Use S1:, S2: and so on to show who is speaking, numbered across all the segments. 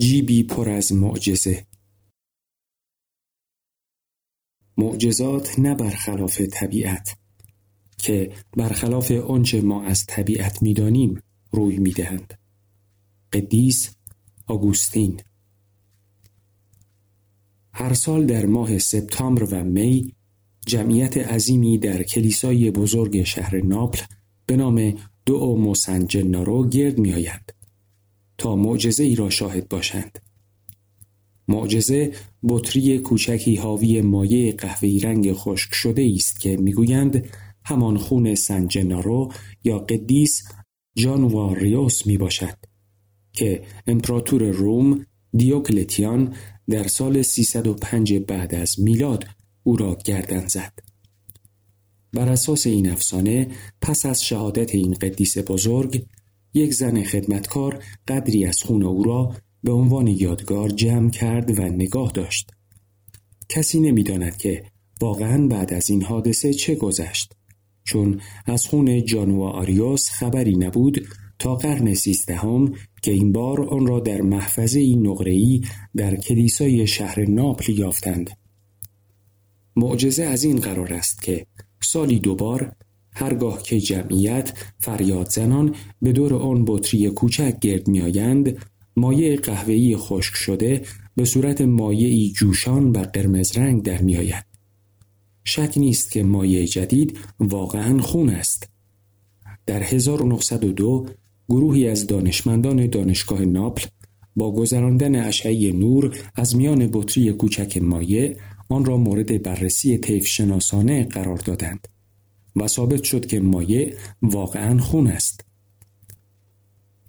S1: جیبی پر از معجزه. معجزات نه برخلاف طبیعت که برخلاف آنچه ما از طبیعت می‌دانیم روی می‌دهند. قدیس آگوستین. هر سال در ماه سپتامبر و می جمعیت عظیمی در کلیسای بزرگ شهر ناپل به نام دو موسن جنارو گرد میآیند. تا معجزه ای را شاهد باشند. معجزه بطری کوچکی حاوی مایه قهوه‌ای رنگ خشک شده است که می‌گویند همان خون سن جنارو یا قدیس جانواریوس می باشد که امپراتور روم دیوکلتیان در سال 305 بعد از میلاد او را گردن زد. بر اساس این افسانه پس از شهادت این قدیس بزرگ یک زن خدمتکار قدری از خون او را به عنوان یادگار جمع کرد و نگاه داشت. کسی نمی‌داند که واقعا بعد از این حادثه چه گذشت چون از خون جانوا آریوس خبری نبود تا قرن سیزدهم که این بار آن را در محفظه این نقره‌ای در کلیسای شهر ناپل یافتند. معجزه از این قرار است که سالی دوبار هرگاه که جمعیت فریاد زنان به دور آن بطری کوچک گرد میآیند مایع قهوه‌ای خشک شده به صورت مایعی جوشان و قرمز رنگ در میآید. شک نیست که مایع جدید واقعا خون است. در 1902 گروهی از دانشمندان دانشگاه ناپل با گذراندن اشعه نور از میان بطری کوچک مایع آن را مورد بررسی طیف شناسانه قرار دادند و ثابت شد که مایع واقعا خون است.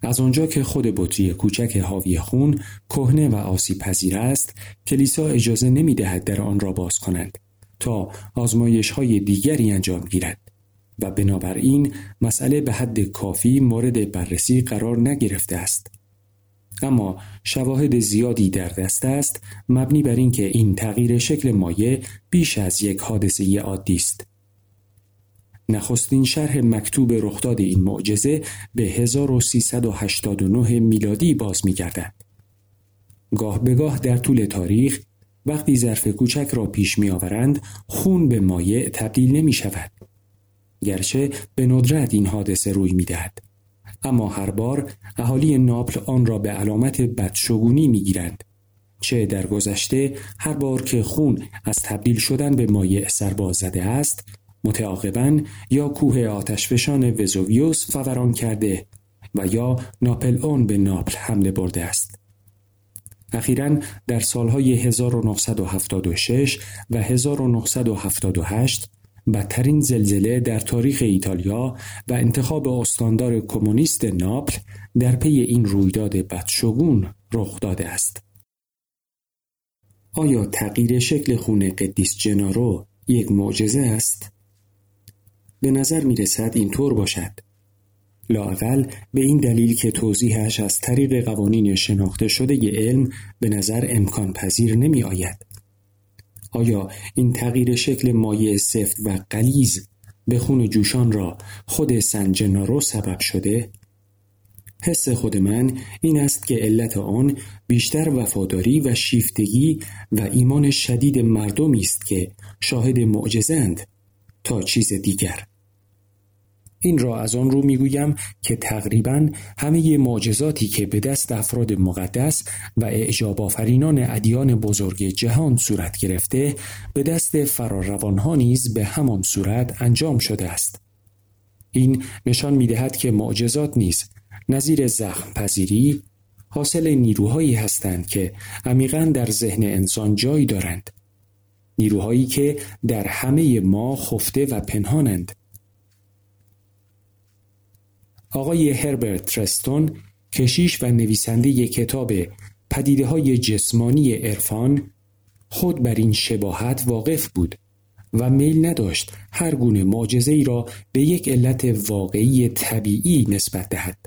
S1: از آنجا که خود بطری کوچک حاوی خون کهنه و آسیب پذیر است کلیسا اجازه نمی دهد در آن را باز کنند تا آزمایش های دیگری انجام گیرد و بنابراین مسئله به حد کافی مورد بررسی قرار نگرفته است. اما شواهد زیادی در دست است مبنی بر اینکه این تغییر شکل مایع بیش از یک حادثه عادی است. نخستین شرح مکتوب رخداد این معجزه به 1389 میلادی باز می‌گردد. گاه به گاه در طول تاریخ وقتی ظرف کوچک را پیش میآورند خون به مایع تبدیل نمی شود. گرچه به ندرت این حادثه روی می دهد. اما هر بار اهالی ناپل آن را به علامت بدشگونی می گیرند. چه در گذشته هر بار که خون از تبدیل شدن به مایع سرباز زده است متعاقبا یا کوه آتشفشان وزوویوس فوران کرده و یا ناپل اون به ناپل حمله برده است. اخیرا در سالهای 1976 و 1978 بدترین زلزله در تاریخ ایتالیا و انتخاب استاندار کمونیست ناپل در پی این رویداد بدشگون رخ داده است. آیا تغییر شکل خون قدیس جنارو یک معجزه است؟ به نظر می رسد اینطور باشد. لاقل به این دلیل که توضیحش از طریق قوانین شناخته شده ی علم به نظر امکان پذیر نمی آید. آیا این تغییر شکل مایع سفت و قلیز به خون جوشان را خود سنجنارو سبب شده؟ حس خود من این است که علت آن بیشتر وفاداری و شیفتگی و ایمان شدید مردمی است که شاهد معجزند تا چیز دیگر. این را از آن رو می‌گویم که تقریبا همه معجزاتی که به دست افراد مقدس و اعجاب آفرینان ادیان بزرگ جهان صورت گرفته به دست فراروانها نیز به همان صورت انجام شده است. این نشان می‌دهد که معجزات نیز نظیر زخم پذیری حاصل نیروهایی هستند که عمیقا در ذهن انسان جای دارند. نیروهایی که در همه ما خفته و پنهانند. آقای هربرت ترستون کشیش و نویسنده کتاب پدیده های جسمانی عرفان خود بر این شباهت واقف بود و میل نداشت هر گونه معجزه ای را به یک علت واقعی طبیعی نسبت دهد.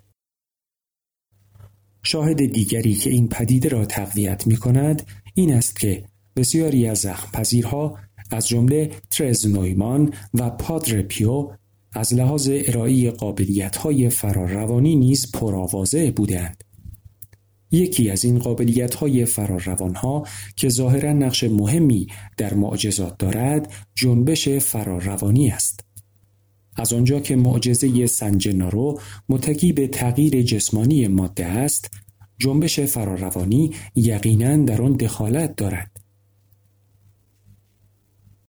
S1: شاهد دیگری که این پدیده را تقویت می کند این است که بسیاری از زخم پذیرها از جمله ترز نویمان و پادر پیو از لحاظ ارائه قابلیت های فراروانی نیز پرآوازه بودند. یکی از این قابلیت های فراروان ها که ظاهرا نقش مهمی در معجزات دارد جنبش فراروانی است. از آنجا که معجزه سنجنارو متکی به تغییر جسمانی ماده است، جنبش فراروانی یقینا در آن دخالت دارد.